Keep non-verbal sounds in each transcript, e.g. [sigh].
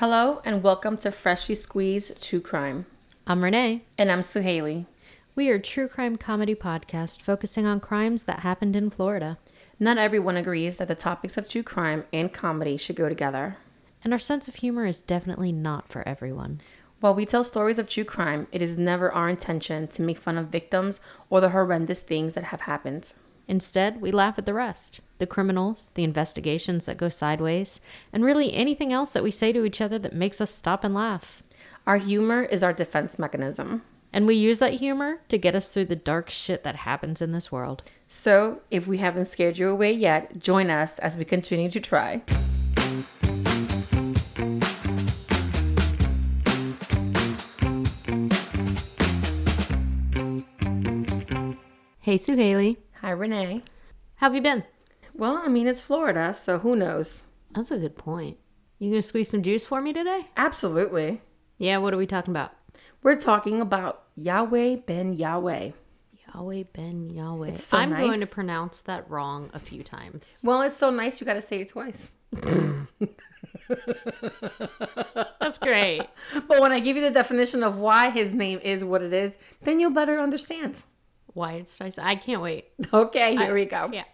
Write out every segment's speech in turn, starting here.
Hello and welcome to Freshly Squeezed True Crime. I'm Renee. And I'm Suhaili. We are a true crime comedy podcast focusing on crimes that happened in Florida. Not everyone agrees that the topics of true crime and comedy should go together. And our sense of humor is definitely not for everyone. While we tell stories of true crime, it is never our intention to make fun of victims or the horrendous things that have happened. Instead, we laugh at the rest the criminals, the investigations that go sideways, and really anything else that we say to each other that makes us stop and laugh. Our humor is our defense mechanism. And we use that humor to get us through the dark shit that happens in this world. So, if we haven't scared you away yet, join us as we continue to try. Hey, Suhaili. Hi, Renee. How have you been? Well, I mean, it's Florida, so who knows? That's a good point. You gonna squeeze some juice for me today? Absolutely. Yeah, what are we talking about? We're talking about Yahweh ben Yahweh. Yahweh ben Yahweh. It's so I'm nice. going to pronounce that wrong a few times. Well, it's so nice you got to say it twice. [laughs] That's great. [laughs] But when I give you the definition of why his name is what it is, then you'll better understand. Why it's nice. I can't wait. [laughs] Okay, here we go. Yeah.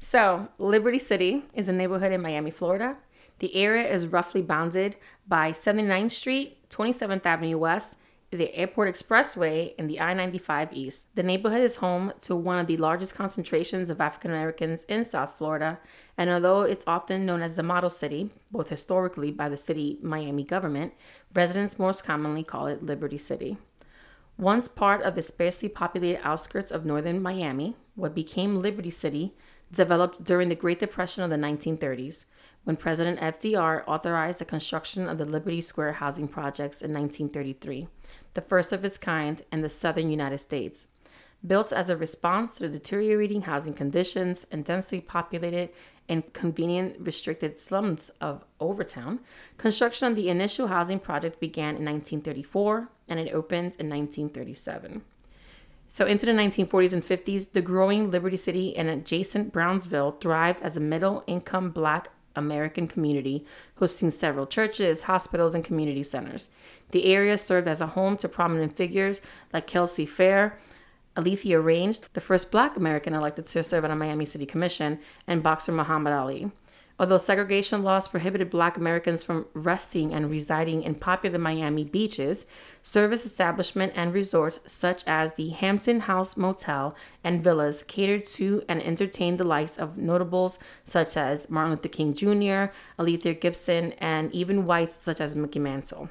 So, Liberty City is a neighborhood in Miami, Florida. The area is roughly bounded by 79th Street, 27th Avenue West, the Airport Expressway, and the I 95 East. The neighborhood is home to one of the largest concentrations of African Americans in South Florida, and although it's often known as the model city, both historically by the city Miami government, residents most commonly call it Liberty City. Once part of the sparsely populated outskirts of northern Miami, what became Liberty City developed during the Great Depression of the 1930s, when President FDR authorized the construction of the Liberty Square housing projects in 1933, the first of its kind in the southern United States. Built as a response to deteriorating housing conditions and densely populated and convenient restricted slums of Overtown, construction on the initial housing project began in 1934 and it opened in 1937. So, into the 1940s and 50s, the growing Liberty City and adjacent Brownsville thrived as a middle income black American community, hosting several churches, hospitals, and community centers. The area served as a home to prominent figures like Kelsey Pharr, Alethea Range, the first black American elected to serve on a Miami City Commission, and boxer Muhammad Ali. Although segregation laws prohibited black Americans from resting and residing in popular Miami beaches, service establishment and resorts such as the Hampton House Motel and villas catered to and entertained the likes of notables such as Martin Luther King Jr., Althea Gibson, and even whites such as Mickey Mantle.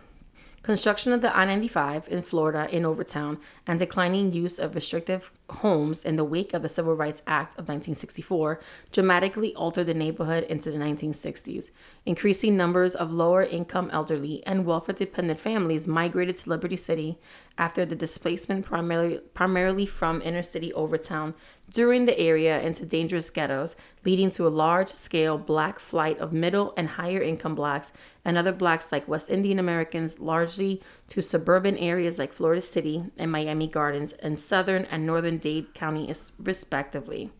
Construction of the I 95 in Florida in Overtown and declining use of restrictive homes in the wake of the Civil Rights Act of 1964 dramatically altered the neighborhood into the 1960s. Increasing numbers of lower income elderly and welfare dependent families migrated to Liberty City after the displacement primarily, primarily from inner city Overtown during the area into dangerous ghettos, leading to a large scale black flight of middle and higher income blacks and other blacks like West Indian Americans, largely to suburban areas like Florida City and Miami Gardens and southern and northern Dade County, respectively.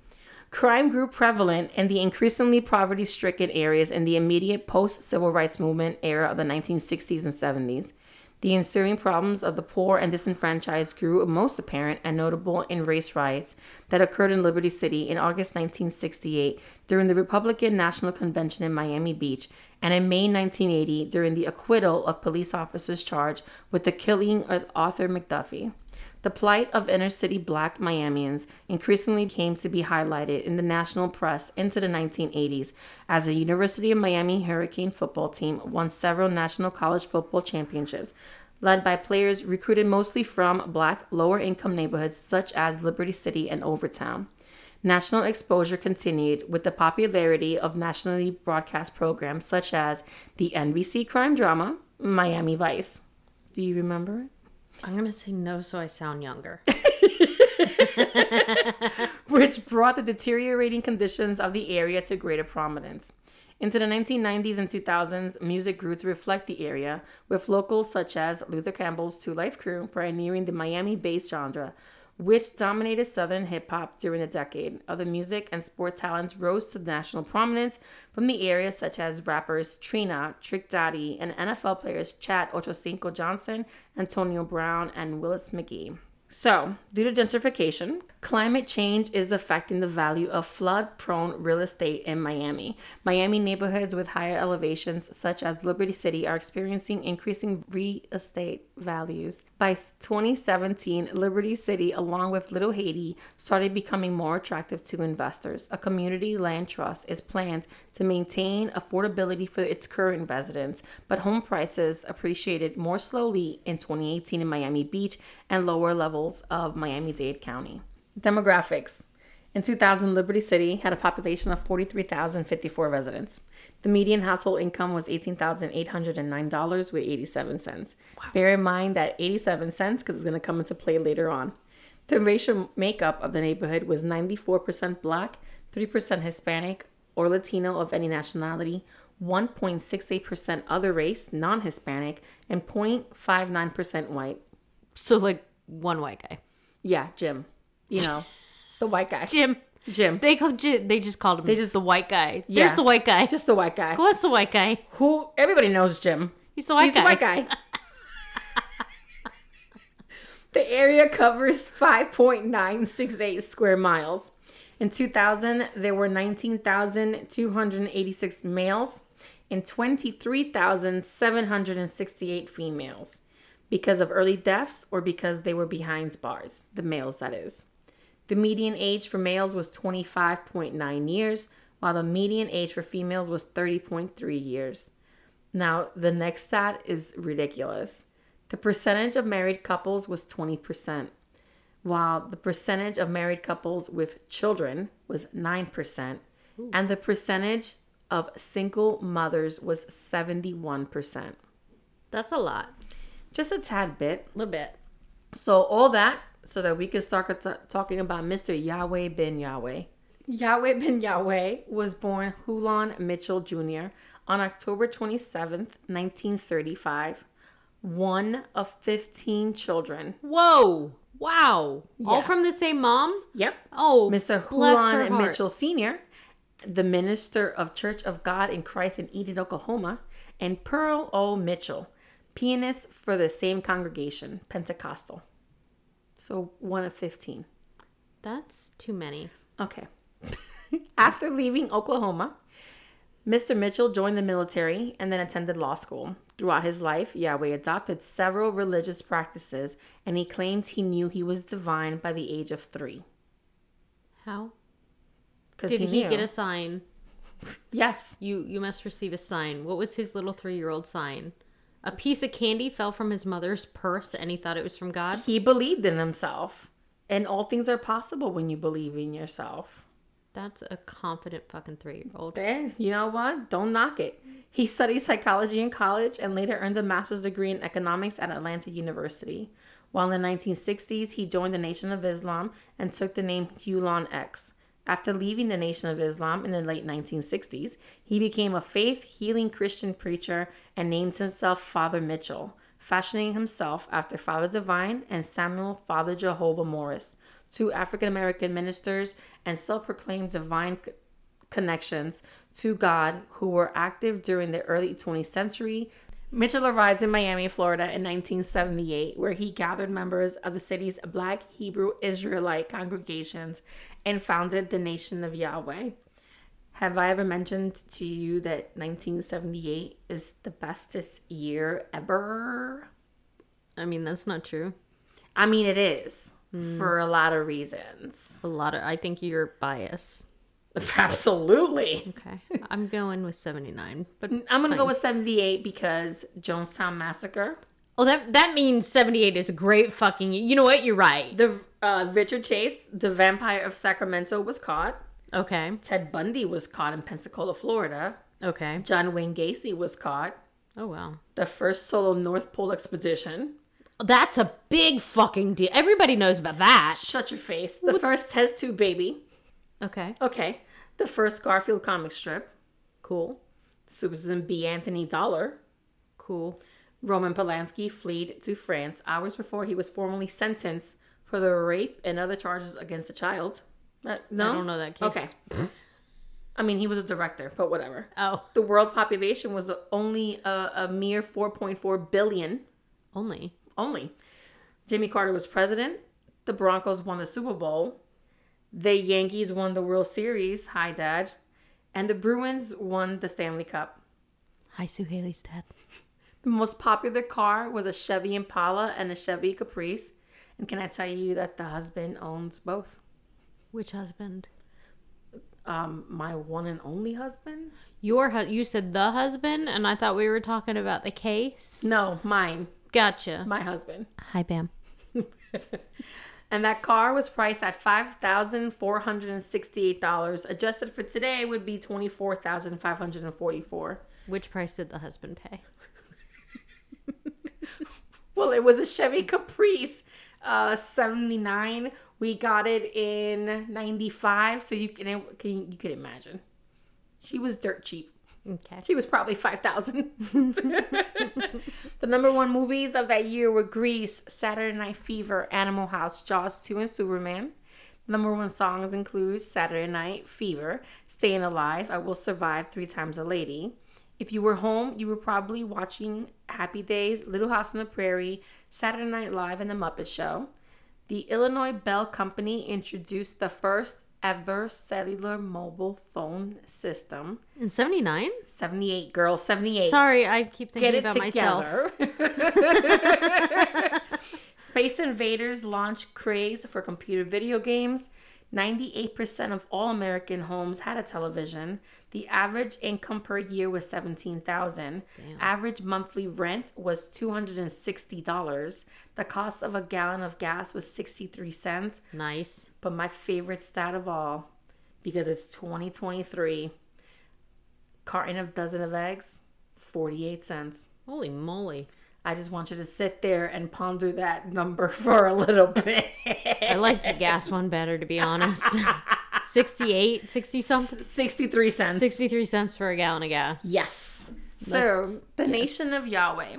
Crime grew prevalent in the increasingly poverty stricken areas in the immediate post civil rights movement era of the 1960s and 70s. The ensuing problems of the poor and disenfranchised grew most apparent and notable in race riots that occurred in Liberty City in August 1968 during the Republican National Convention in Miami Beach and in May 1980 during the acquittal of police officers charged with the killing of Arthur McDuffie. The plight of inner city black Miamians increasingly came to be highlighted in the national press into the 1980s as the University of Miami Hurricane football team won several national college football championships, led by players recruited mostly from black lower income neighborhoods such as Liberty City and Overtown. National exposure continued with the popularity of nationally broadcast programs such as the NBC crime drama Miami Vice. Do you remember it? I'm to say no so I sound younger. [laughs] which brought the deteriorating conditions of the area to greater prominence. Into the 1990s and 2000s, music grew to reflect the area, with locals such as Luther Campbell's 2 Live Crew pioneering the Miami bass genre, which dominated Southern hip hop during the decade. Other music and sport talents rose to national prominence from the area, such as rappers Trina, Trick Daddy, and NFL players Chad Ochocinco Johnson, Antonio Brown, and Willis McGahee. So, due to gentrification, climate change is affecting the value of flood prone real estate in Miami. Miami neighborhoods with higher elevations, such as Liberty City, are experiencing increasing real estate values. By 2017, Liberty City, along with Little Haiti, started becoming more attractive to investors. A community land trust is planned to maintain affordability for its current residents, but home prices appreciated more slowly in 2018 in Miami Beach and lower levels of Miami Dade County. Demographics. In 2000, Liberty City had a population of 43,054 residents. The median household income was $18,809 with 87 cents. Bear in mind that 87 cents because it's going to come into play later on. The racial makeup of the neighborhood was 94% black, 3% Hispanic or Latino of any nationality, 1.68% other race, non Hispanic, and 0.59% white. So like one white guy. Yeah, Jim. You know, the white guy. Jim. Jim. They call, they just called him. They just the white guy. Yeah. There's the white guy. Just the white guy. What's the white guy? Who everybody knows Jim. He's the white He's guy. the white guy. [laughs] the area covers 5.968 square miles. In 2000, there were 19,286 males and 23,768 females because of early deaths or because they were behind bars, the males, that is. The median age for males was 25.9 years, while the median age for females was 30.3 years. Now, the next stat is ridiculous. The percentage of married couples was 20%, while the percentage of married couples with children was 9%, and the percentage of single mothers was 71%. That's a lot. Just a tad bit. A little bit. So all that so that we can start t- talking about Mr. Yahweh Ben Yahweh. Yahweh Ben Yahweh was born Hulon Mitchell Jr. on October 27th, 1935. One of 15 children. Whoa. Wow. All from the same mom? Yep. Oh, Mr. bless her Hulon heart. Mitchell Sr., the minister of Church of God in Christ in Enid, Oklahoma, and Pearl O. Mitchell, pianist for the same congregation, Pentecostal. So one of 15. That's too many. Okay. [laughs] After leaving Oklahoma, Mr. Mitchell joined the military and then attended law school. Throughout his life, Yahweh adopted several religious practices and he claimed he knew he was divine by the age of three. How? Because Did he, he, get a sign? [laughs] Yes. You you must receive a sign. What was his little three year old sign? A piece of candy fell from his mother's purse and he thought it was from God. He believed in himself. And all things are possible when you believe in yourself. That's a confident fucking three year old. Then, you know what? Don't knock it. He studied psychology in college and later earned a master's degree in economics at Atlanta University. While in the 1960s, he joined the Nation of Islam and took the name Hulon X. After leaving the Nation of Islam in the late 1960s, he became a faith healing Christian preacher and named himself Father Mitchell, fashioning himself after Father Divine and Samuel Father Jehovah Morris, two African American ministers and self proclaimed divine connections to God who were active during the early 20th century. Mitchell arrived in Miami, Florida in 1978, where he gathered members of the city's Black Hebrew Israelite congregations and founded the Nation of Yahweh. Have I ever mentioned to you that 1978 is the bestest year ever? I mean, that's not true. I mean, it is hmm. for a lot of reasons. A lot of. I think you're biased. [laughs] Absolutely. Okay. I'm going with 79. But I'm gonna go with 78 because Jonestown Massacre. oh, that that means 78 is a great fucking. You know what? You're right. The uh, Richard Chase, the vampire of Sacramento, was caught. Okay. Ted Bundy was caught in Pensacola, Florida. Okay. John Wayne Gacy was caught. Oh well. The first solo North Pole expedition. That's a big fucking deal. Everybody knows about that. Shut your face. The first test tube baby. Okay. Okay. The first Garfield comic strip. Cool. Susan B. Anthony Dollar. Cool. Roman Polanski fled to France hours before he was formally sentenced for the rape and other charges against a child. Uh, no, I don't know that case. Okay. I mean, he was a director, but whatever. Oh, The world population was only a, a mere 4.4 billion. only. Only. Jimmy Carter was president. The Broncos won the Super Bowl. The Yankees won the World Series. Hi, Dad. And the Bruins won the Stanley Cup. Hi, Suhaili's dad. The most popular car was a Chevy Impala and a Chevy Caprice. And can I tell you that the husband owns both? Which husband? Um, my one and only husband? Your hu- you said the husband, and I thought we were talking about the case. No, mine. Gotcha. My husband. Hi, Bam. [laughs] And that car was priced at five thousand four hundred and sixty-eight dollars. Adjusted for today would be twenty-four thousand five hundred and forty-four. Which price did the husband pay? [laughs] Well, it was a Chevy Caprice, uh, seventy-nine. We got it in ninety-five, so you can, can you can imagine. She was dirt cheap. Okay. She was probably 5,000. [laughs] the number one movies of that year were Grease, Saturday Night Fever, Animal House, Jaws 2, and Superman. The number one songs include Saturday Night Fever, Staying Alive, I Will Survive, Three Times a Lady. If you were home, you were probably watching Happy Days, Little House on the Prairie, Saturday Night Live, and The Muppet Show. The Illinois Bell Company introduced the first ever cellular mobile phone system. In '79. 78, girl, 78. Sorry, I keep thinking Get it about myself. [laughs] Space Invaders launched craze for computer video games. 98% of all American homes had a television. The average income per year was 17,000. Average monthly rent was $260. The cost of a gallon of gas was 63 cents. Nice. But my favorite stat of all, because it's 2023, carton of dozen of eggs, 48 cents. Holy moly. I just want you to sit there and ponder that number [laughs] for a little bit. I liked the gas one better, to be honest. [laughs] 68, 60 something. 63 cents. 63 cents for a gallon of gas. Yes. So, the nation of Yahweh.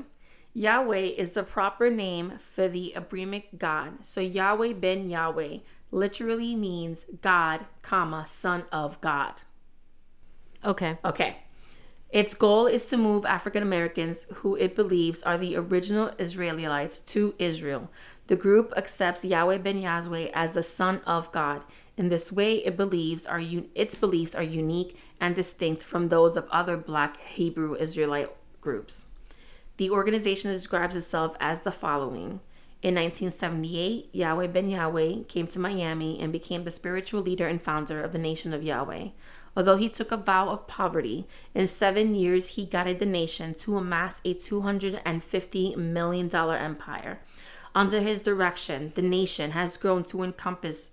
Yahweh is the proper name for the Abrahamic God. So, Yahweh ben Yahweh literally means God, comma, son of God. Okay. Okay. Its goal is to move African Americans who it believes are the original Israelites to Israel. The group accepts Yahweh ben Yahweh as the Son of God. In this way, it believes are un- its beliefs are unique and distinct from those of other Black Hebrew Israelite groups. The organization describes itself as the following. In 1978, Yahweh ben Yahweh came to Miami and became the spiritual leader and founder of the Nation of Yahweh. Although he took a vow of poverty, in seven years he guided the nation to amass a $250 million empire. Under his direction, the nation has grown to encompass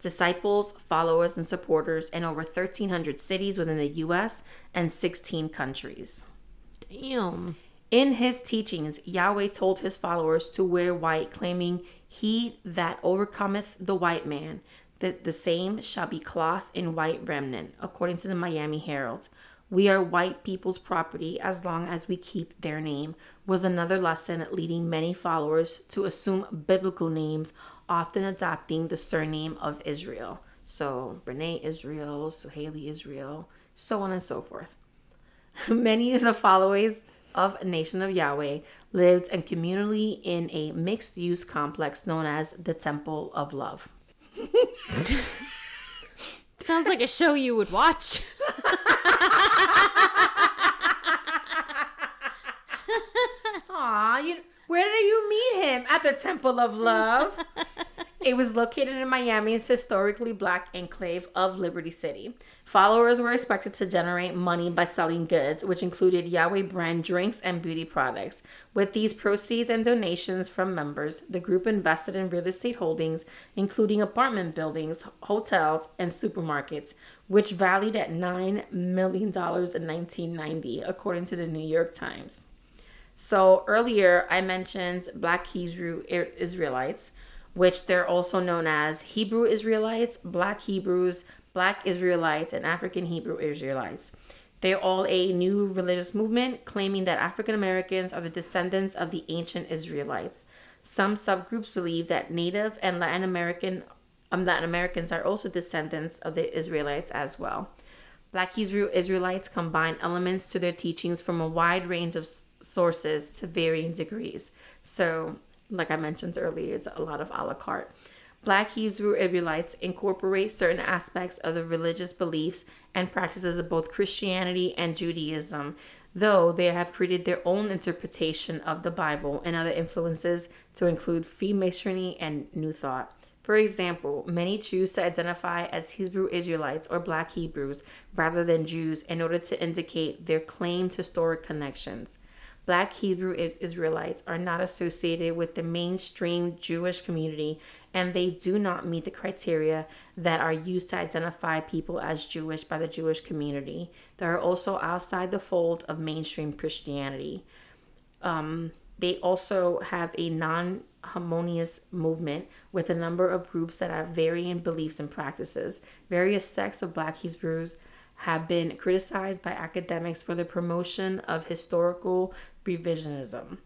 disciples, followers, and supporters in over 1,300 cities within the U.S. and 16 countries. Damn. In his teachings, Yahweh told his followers to wear white, claiming, He that overcometh the white man, that the same shall be clothed in white remnant, according to the Miami Herald. We are white people's property as long as we keep their name, was another lesson leading many followers to assume biblical names, often adopting the surname of Israel. So, Brene Israel, Suhaili Israel, so on and so forth. [laughs] Many of the followers of Nation of Yahweh lived and communally in a mixed use complex known as the Temple of Love. [laughs] Sounds like a show you would watch. [laughs] Aw, you, where did you meet him? At the Temple of Love. [laughs] it was located in Miami's historically black enclave of Liberty City. Followers were expected to generate money by selling goods, which included Yahweh brand drinks and beauty products. With these proceeds and donations from members, the group invested in real estate holdings, including apartment buildings, hotels, and supermarkets, which valued at $9 million in 1990, according to the New York Times. So earlier I mentioned Black Hebrew Israelites, which they're also known as Hebrew Israelites, Black Hebrews, Black Israelites, and African Hebrew Israelites. They're all a new religious movement claiming that African Americans are the descendants of the ancient Israelites. Some subgroups believe that Native and Latin American um, Latin Americans are also descendants of the Israelites as well. Black Hebrew Israelites combine elements to their teachings from a wide range of sources to varying degrees. So, like I mentioned earlier, it's a lot of a la carte. Black Hebrew Israelites incorporate certain aspects of the religious beliefs and practices of both Christianity and Judaism, though they have created their own interpretation of the Bible and other influences to include Freemasonry and New Thought. For example, many choose to identify as Hebrew Israelites or Black Hebrews rather than Jews in order to indicate their claimed historic connections. Black Hebrew Israelites are not associated with the mainstream Jewish community and they do not meet the criteria that are used to identify people as Jewish by the Jewish community. They are also outside the fold of mainstream Christianity. Um, they also have a non harmonious movement with a number of groups that have varying beliefs and practices. Various sects of Black Hebrews have been criticized by academics for the promotion of historical revisionism.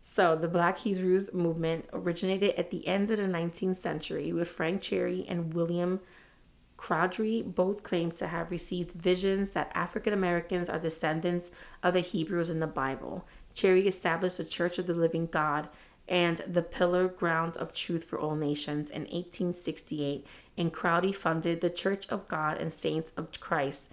So, the Black Hebrews movement originated at the end of the 19th century with Frank Cherry and William Crowdy both claimed to have received visions that African Americans are descendants of the Hebrews in the Bible. Cherry established the Church of the Living God and the Pillar Ground of Truth for All Nations in 1868, and Crowdy funded the Church of God and Saints of Christ.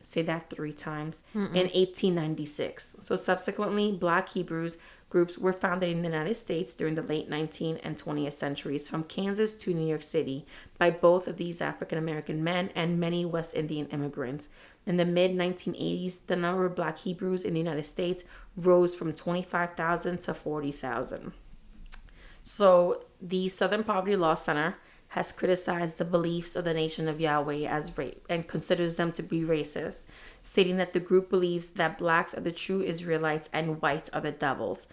Say that three times Mm-mm. in 1896. So, subsequently, Black Hebrews groups were founded in the United States during the late 19th and 20th centuries, from Kansas to New York City, by both of these African American men and many West Indian immigrants. In the mid 1980s, the number of Black Hebrews in the United States rose from 25,000 to 40,000. So the Southern Poverty Law Center has criticized the beliefs of the Nation of Yahweh as rape and considers them to be racist, stating that the group believes that blacks are the true Israelites and whites are the devils.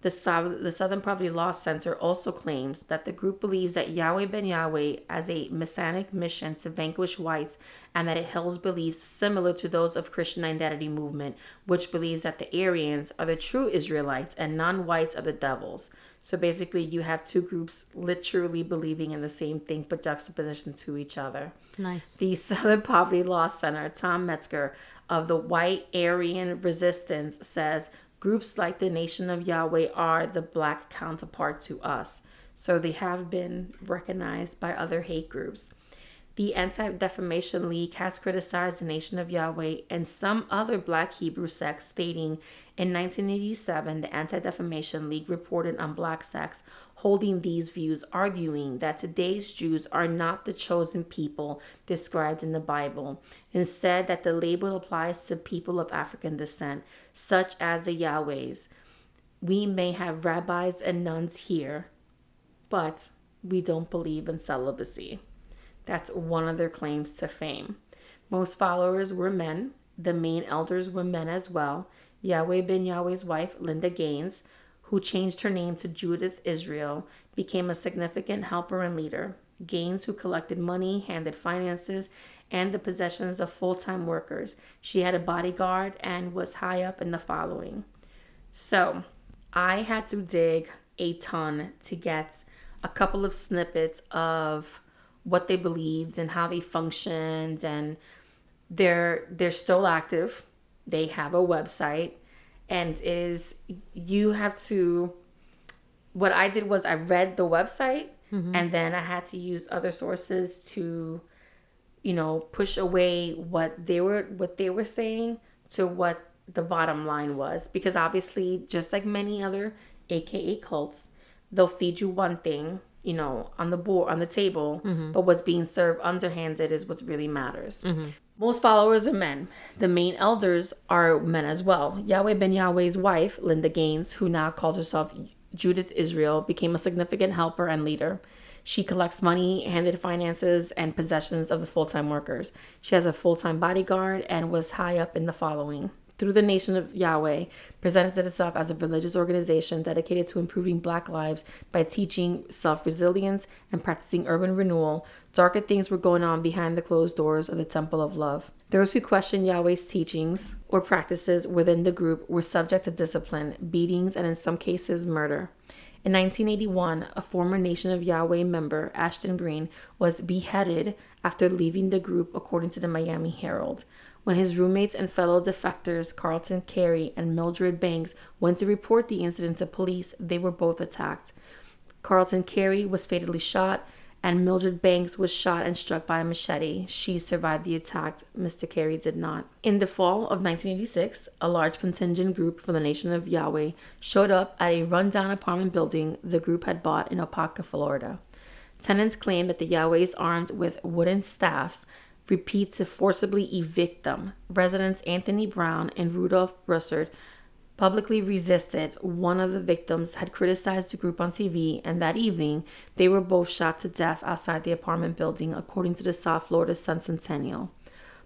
The, the Southern Poverty Law Center also claims that the group believes that Yahweh ben Yahweh has a messianic mission to vanquish whites and that it holds beliefs similar to those of Christian Identity Movement, which believes that the Aryans are the true Israelites and non-whites are the devils. So basically, you have two groups literally believing in the same thing but juxtaposition to each other. Nice. The [laughs] Southern Poverty Law Center, Tom Metzger of the White Aryan Resistance, says Groups like the Nation of Yahweh are the black counterpart to us, so they have been recognized by other hate groups. The Anti Defamation League has criticized the Nation of Yahweh and some other black Hebrew sects, stating in 1987, the Anti Defamation League reported on black sects holding these views, arguing that today's Jews are not the chosen people described in the Bible. Instead, that the label applies to people of African descent, such as the Yahwehs. We may have rabbis and nuns here, but we don't believe in celibacy. That's one of their claims to fame. Most followers were men. The main elders were men as well. Yahweh ben Yahweh's wife, Linda Gaines, who changed her name to Judith Israel, became a significant helper and leader. Gaines, who collected money, handed finances, and the possessions of full time workers. She had a bodyguard and was high up in the following. So I had to dig a ton to get a couple of snippets of what they believed and how they functioned and they're they're still active. They have a website and is you have to what I did was I read the website mm-hmm. and then I had to use other sources to you know push away what they were what they were saying to what the bottom line was because obviously just like many other aka cults they'll feed you one thing you know on the board on the table mm-hmm. but what's being served underhanded is what really matters mm-hmm. Most followers are men. The main elders are men as well. Yahweh ben Yahweh's wife, Linda Gaines, who now calls herself Judith Israel, became a significant helper and leader. She collects money, handed finances, and possessions of the full time workers. She has a full time bodyguard and was high up in the following. Through the Nation of Yahweh, presented itself as a religious organization dedicated to improving black lives by teaching self resilience and practicing urban renewal, darker things were going on behind the closed doors of the Temple of Love. Those who questioned Yahweh's teachings or practices within the group were subject to discipline, beatings, and in some cases, murder. In 1981, a former Nation of Yahweh member, Ashton Green, was beheaded after leaving the group, according to the Miami Herald. When his roommates and fellow defectors, Carlton Carey and Mildred Banks, went to report the incident to police, they were both attacked. Carlton Carey was fatally shot, and Mildred Banks was shot and struck by a machete. She survived the attack. Mr. Carey did not. In the fall of 1986, a large contingent group from the Nation of Yahweh showed up at a rundown apartment building the group had bought in Apopka, Florida. Tenants claimed that the Yahwehs, armed with wooden staffs, repeat to forcibly evict them. Residents Anthony Brown and Rudolph Broussard publicly resisted. One of the victims had criticized the group on TV, and that evening they were both shot to death outside the apartment building, according to the South Florida Sun Sentinel.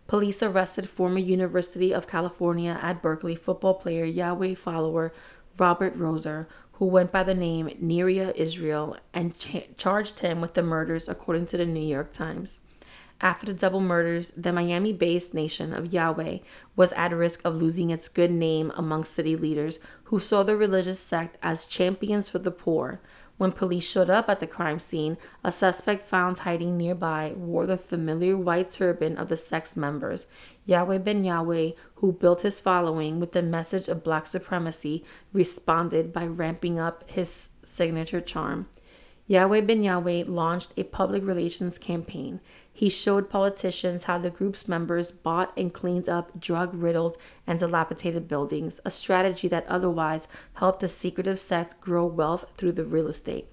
Police arrested former University of California at Berkeley football player Yahweh follower Robert Rozier, who went by the name Neria Israel, and ch- charged him with the murders, according to the New York Times. After the double murders, the Miami based nation of Yahweh was at risk of losing its good name among city leaders who saw the religious sect as champions for the poor. When police showed up at the crime scene, a suspect found hiding nearby wore the familiar white turban of the sect's members. Yahweh ben Yahweh, who built his following with the message of black supremacy, responded by ramping up his signature charm. Yahweh ben Yahweh launched a public relations campaign. He showed politicians how the group's members bought and cleaned up drug riddled and dilapidated buildings, a strategy that otherwise helped the secretive sect grow wealth through the real estate.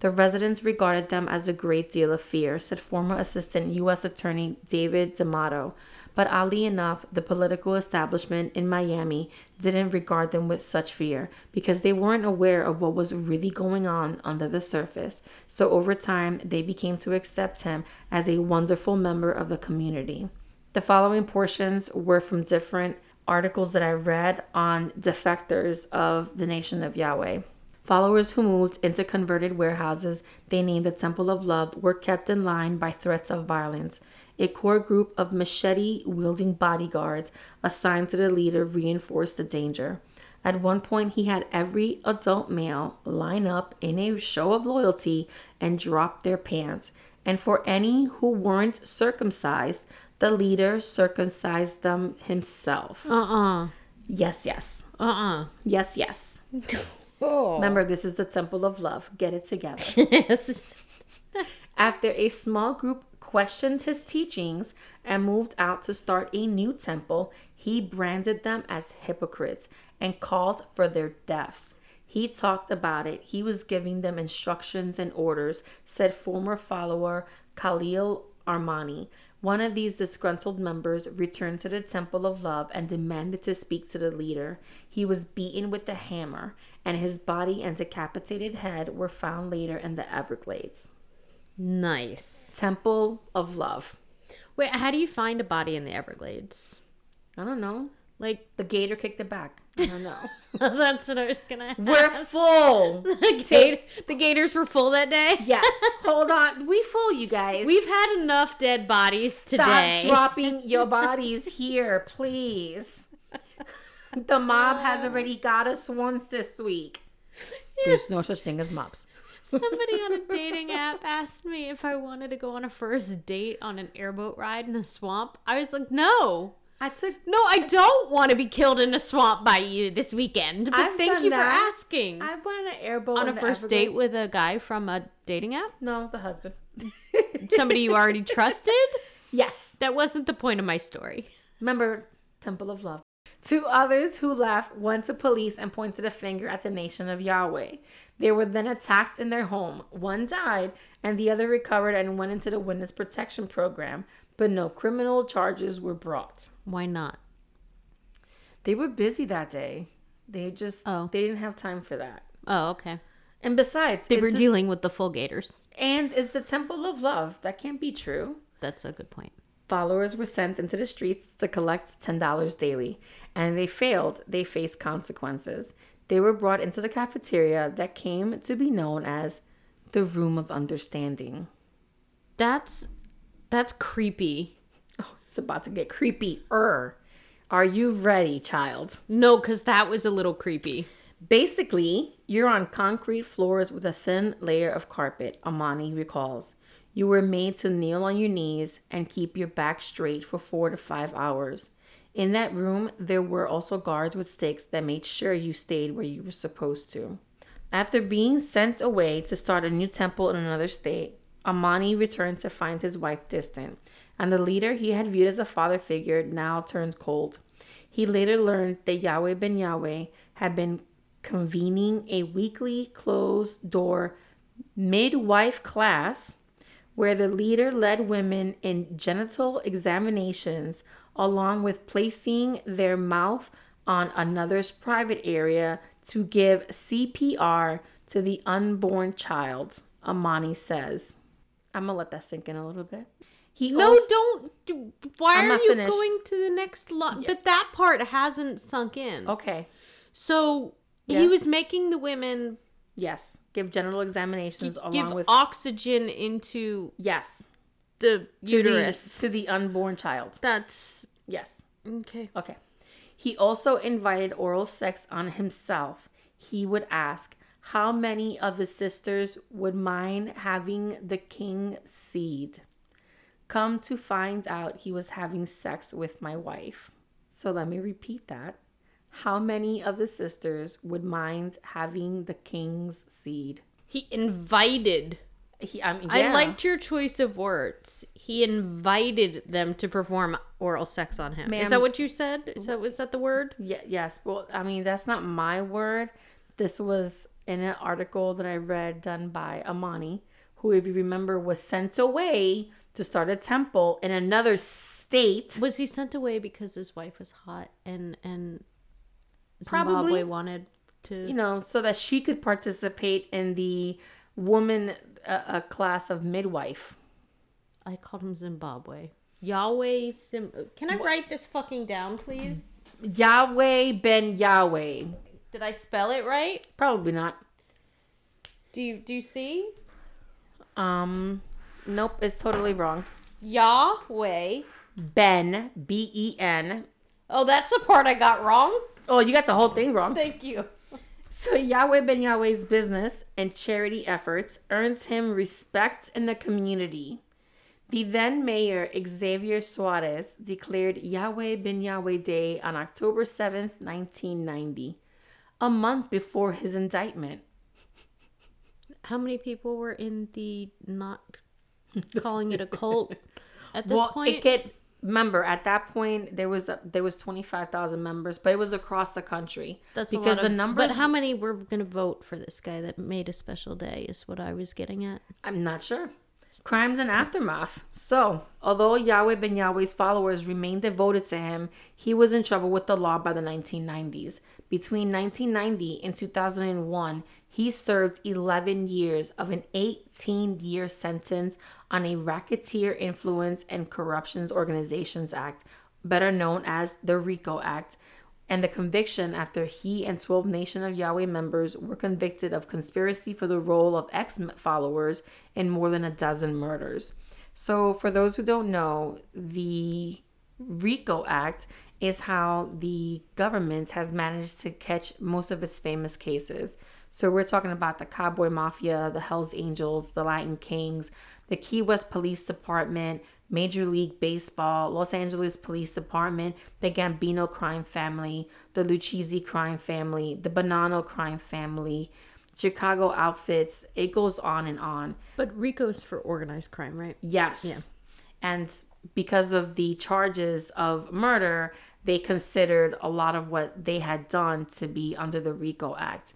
The residents regarded them as a great deal of fear, said former Assistant U.S. Attorney David D'Amato. But oddly enough, the political establishment in Miami didn't regard them with such fear because they weren't aware of what was really going on under the surface. So over time, they became to accept him as a wonderful member of the community. The following portions were from different articles that I read on defectors of the Nation of Yahweh. Followers who moved into converted warehouses they named the Temple of Love were kept in line by threats of violence. A core group of machete wielding bodyguards assigned to the leader reinforced the danger. At one point, he had every adult male line up in a show of loyalty and drop their pants. And for any who weren't circumcised, the leader circumcised them himself. Uh uh Yes, yes. Uh uh Yes, yes. [laughs] Oh. Remember, this is the temple of love. Get it together. Yes. [laughs] After a small group questioned his teachings and moved out to start a new temple, he branded them as hypocrites and called for their deaths. He talked about it. He was giving them instructions and orders, said former follower Khalil Armani. One of these disgruntled members returned to the Temple of Love and demanded to speak to the leader. He was beaten with a hammer, and his body and decapitated head were found later in the Everglades. Nice. Temple of Love. Wait, how do you find a body in the Everglades? I don't know. Like, The gator kicked it back. [laughs] I don't know. [laughs] that's what I was gonna ask. We're full. [laughs] the, gator, the gators were full that day? Yes. Hold on. We full, you guys. We've had enough dead bodies Stop today. dropping your bodies here, please. The mob has already got us once this week. There's no such thing as mobs. Somebody on a dating app asked me if I wanted to go on a first date on an airboat ride in a swamp. I was like, no. I took No, I don't want to be killed in a swamp by you this weekend. But I've thank you that. for asking. I went on an airboat on a first date with a guy from a dating app? no the husband. [laughs] Somebody you already [laughs] trusted? yes. That wasn't the point of my story. Remember Temple of Love. Two others who left went to police and pointed a finger at the nation of Yahweh. They were then attacked in their home. One died, and the other recovered and went into the witness protection program, but no criminal charges were brought. Why not? They were busy that day. They just Oh. they didn't have time for that. Oh, okay. And besides, They were the- dealing with the full gators. and it's the Temple of Love. That can't be true. That's a good point. Followers were sent into the streets to collect $10 daily. And they failed, they faced consequences. They were brought into the cafeteria that came to be known as the Room of Understanding. That's that's creepy. [laughs] Oh, it's about to get creepy. creepier. Are you ready, child? No, because that was a little creepy. Basically, you're on concrete floors with a thin layer of carpet, Amani recalls. You were made to kneel on your knees and keep your back straight for four to five hours. In that room, there were also guards with sticks that made sure you stayed where you were supposed to. After being sent away to start a new temple in another state, Amani returned to find his wife distant, and the leader he had viewed as a father figure now turned cold. He later learned that Yahweh ben Yahweh had been convening a weekly closed door midwife class where the leader led women in genital examinations along with placing their mouth on another's private area to give CPR to the unborn child, Amani says. I'm gonna let that sink in a little bit. He No, also- don't. do- Why I'm are you finished. going to the next line? But that part hasn't sunk in. Okay. So he was making the women Yes. Give genital examinations give along with oxygen into yes the to uterus. the, to the unborn child. That's Yes. okay. Okay. He also invited oral sex on himself. He would ask, How many of his sisters would mind having the king seed? Come to find out he was having sex with my wife. So let me repeat that. How many of his sisters would mind having the king's seed? He invited. He, um, I, mean, I liked your choice of words. He invited them to perform oral sex on him. Is that what you said? Is that the word? Yeah, yes. Well, I mean, that's not my word. This was in an article that I read done by Amani, who, if you remember, was sent away to start a temple in another state. Was he sent away because his wife was hot and and Probably. Zimbabwe wanted to? You know, so that she could participate in the woman uh, uh, class of midwife. I called him Zimbabwe. Yahweh. Sim- Can I write this fucking down, please? Yahweh ben Yahweh. Did I spell it right? Probably not. Do you do you see? Um, nope, it's totally wrong. Yahweh. Ben, B E N. Oh, that's the part I got wrong. Oh, you got the whole thing wrong. Thank you. So Yahweh Ben Yahweh's business and charity efforts earns him respect in the community. The then mayor Xavier Suarez declared Yahweh Ben Yahweh Day on October 7th, 1990, a month before his indictment. How many people were in the not [laughs] calling it a cult at this well, point? it get remember at that point there was a, there was 25,000 members, but it was across the country. That's because lot the of- numbers But how many were going to vote for this guy that made a special day? Is what I was getting at. I'm not sure. Crimes and aftermath. So, although Yahweh ben Yahweh's followers remained devoted to him, he was in trouble with the law by the 1990s. Between 1990 and 2001, he served 11 years of an 18 year sentence on a Racketeer Influence and Corruptions Organizations Act, better known as the RICO Act, and the conviction after he and 12 Nation of Yahweh members were convicted of conspiracy for the role of ex followers in more than a dozen murders. So, for those who don't know, the RICO Act is how the government has managed to catch most of its famous cases. So, we're talking about the Cowboy Mafia, the Hells Angels, the Latin Kings, the Key West Police Department, Major League Baseball, Los Angeles Police Department, the Gambino crime family, the Lucchese crime family, the Bonanno crime family, Chicago outfits. It goes on and on. But Rico's for organized crime, right? Yes. Yeah. And because of the charges of murder, they considered a lot of what they had done to be under the RICO Act.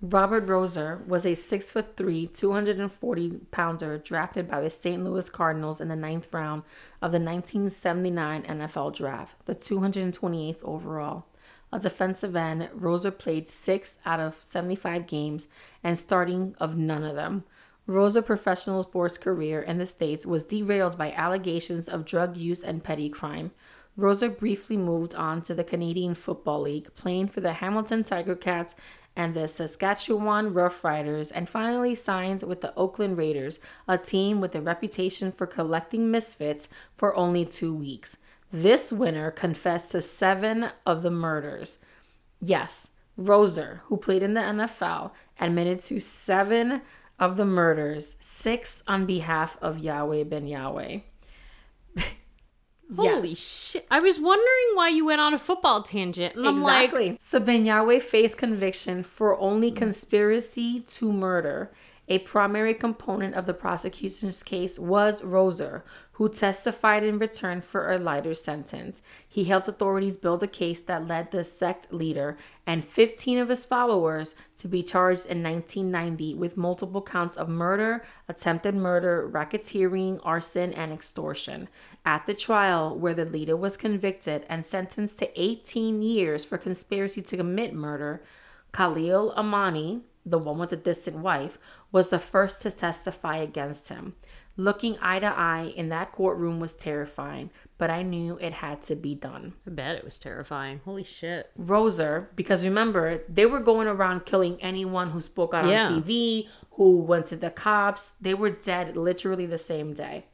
Robert Rozier was a six foot three, 240 pounder drafted by the St. Louis Cardinals in the ninth round of the 1979 NFL draft, the 228th overall. A defensive end, Rozier played six out of 75 games and starting of none of them. Rozier's professional sports career in the States was derailed by allegations of drug use and petty crime. Rozier briefly moved on to the Canadian Football League, playing for the Hamilton Tiger Cats and the Saskatchewan Roughriders, and finally signed with the Oakland Raiders, a team with a reputation for collecting misfits for only two weeks. This winner confessed to seven of the murders. Yes, Rozier, who played in the NFL, admitted to seven of the murders, six on behalf of Yahweh ben Yahweh. Holy Yes. shit. I was wondering why you went on a football tangent. And I'm like, Exactly. so Ben Yahweh faced conviction for only conspiracy to murder. A primary component of the prosecution's case was Rozier, who testified in return for a lighter sentence. He helped authorities build a case that led the sect leader and 15 of his followers to be charged in 1990 with multiple counts of murder, attempted murder, racketeering, arson, and extortion. At the trial, where the leader was convicted and sentenced to 18 years for conspiracy to commit murder, Khalil Amani, the one with the distant wife, was the first to testify against him. Looking eye to eye in that courtroom was terrifying, but I knew it had to be done. I bet it was terrifying. Holy shit. Rozier, because remember, they were going around killing anyone who spoke out Yeah. on TV, who went to the cops. They were dead literally the same day.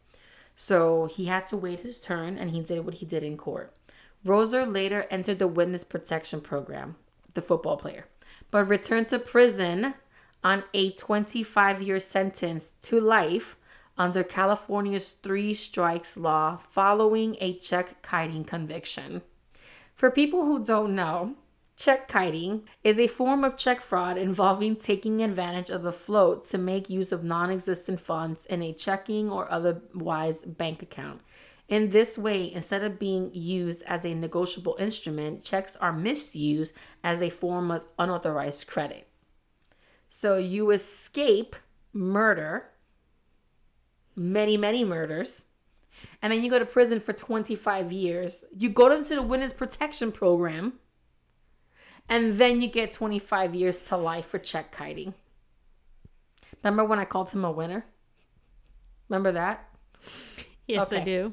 So he had to wait his turn and he did what he did in court. Rozier later entered the witness protection program, the football player, but returned to prison on a 25 year sentence to life under California's three strikes law following a check kiting conviction. For people who don't know, check kiting is a form of check fraud involving taking advantage of the float to make use of non existent funds in a checking or otherwise bank account. In this way, instead of being used as a negotiable instrument, checks are misused as a form of unauthorized credit. So you escape murder, many, many murders, and then you go to prison for 25 years. You go into the witness protection program, and then you get 25 years to life for check kiting. Remember when I called him a winner? Remember that? Yes, I do.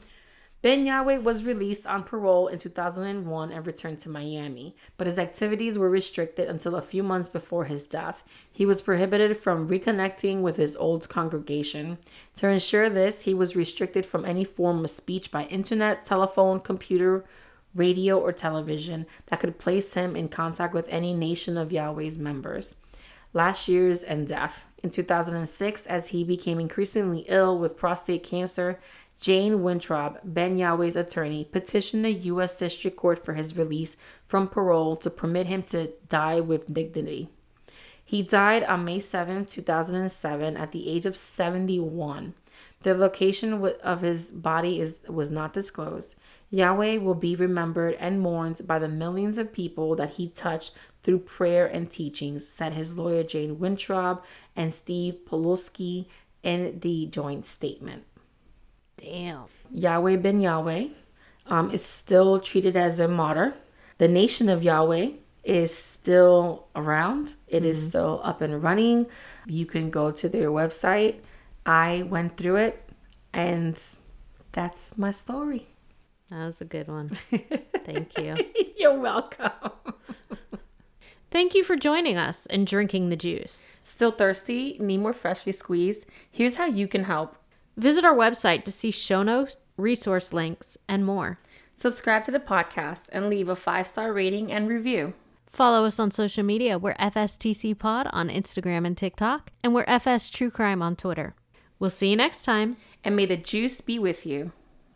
Ben Yahweh was released on parole in 2001 and returned to Miami, but his activities were restricted until a few months before his death. He was prohibited from reconnecting with his old congregation. To ensure this, he was restricted from any form of speech by internet, telephone, computer, radio, or television that could place him in contact with any nation of Yahweh's members last year's and death. In 2006, as he became increasingly ill with prostate cancer, Jayne Weintraub, Ben Yahweh's attorney, petitioned the U.S. District Court for his release from parole to permit him to die with dignity. He died on May 7, 2007, at the age of 71. The location of his body is was not disclosed. Yahweh will be remembered and mourned by the millions of people that he touched through prayer and teachings, said his lawyer Jayne Weintraub and Steve Potolsky in the joint statement. Damn. Yahweh ben Yahweh um, is still treated as a martyr. The nation of Yahweh is still around. It is still up and running. You can go to their website. I went through it, and that's my story. That was a good one. [laughs] Thank you. You're welcome. [laughs] Thank you for joining us and drinking the juice. Still thirsty? Need more freshly squeezed? Here's how you can help. Visit our website to see show notes, resource links, and more. Subscribe to the podcast and leave a five star rating and review. Follow us on social media. We're FSTC Pod on Instagram and TikTok, and we're FS True Crime on Twitter. We'll see you next time. And may the juice be with you.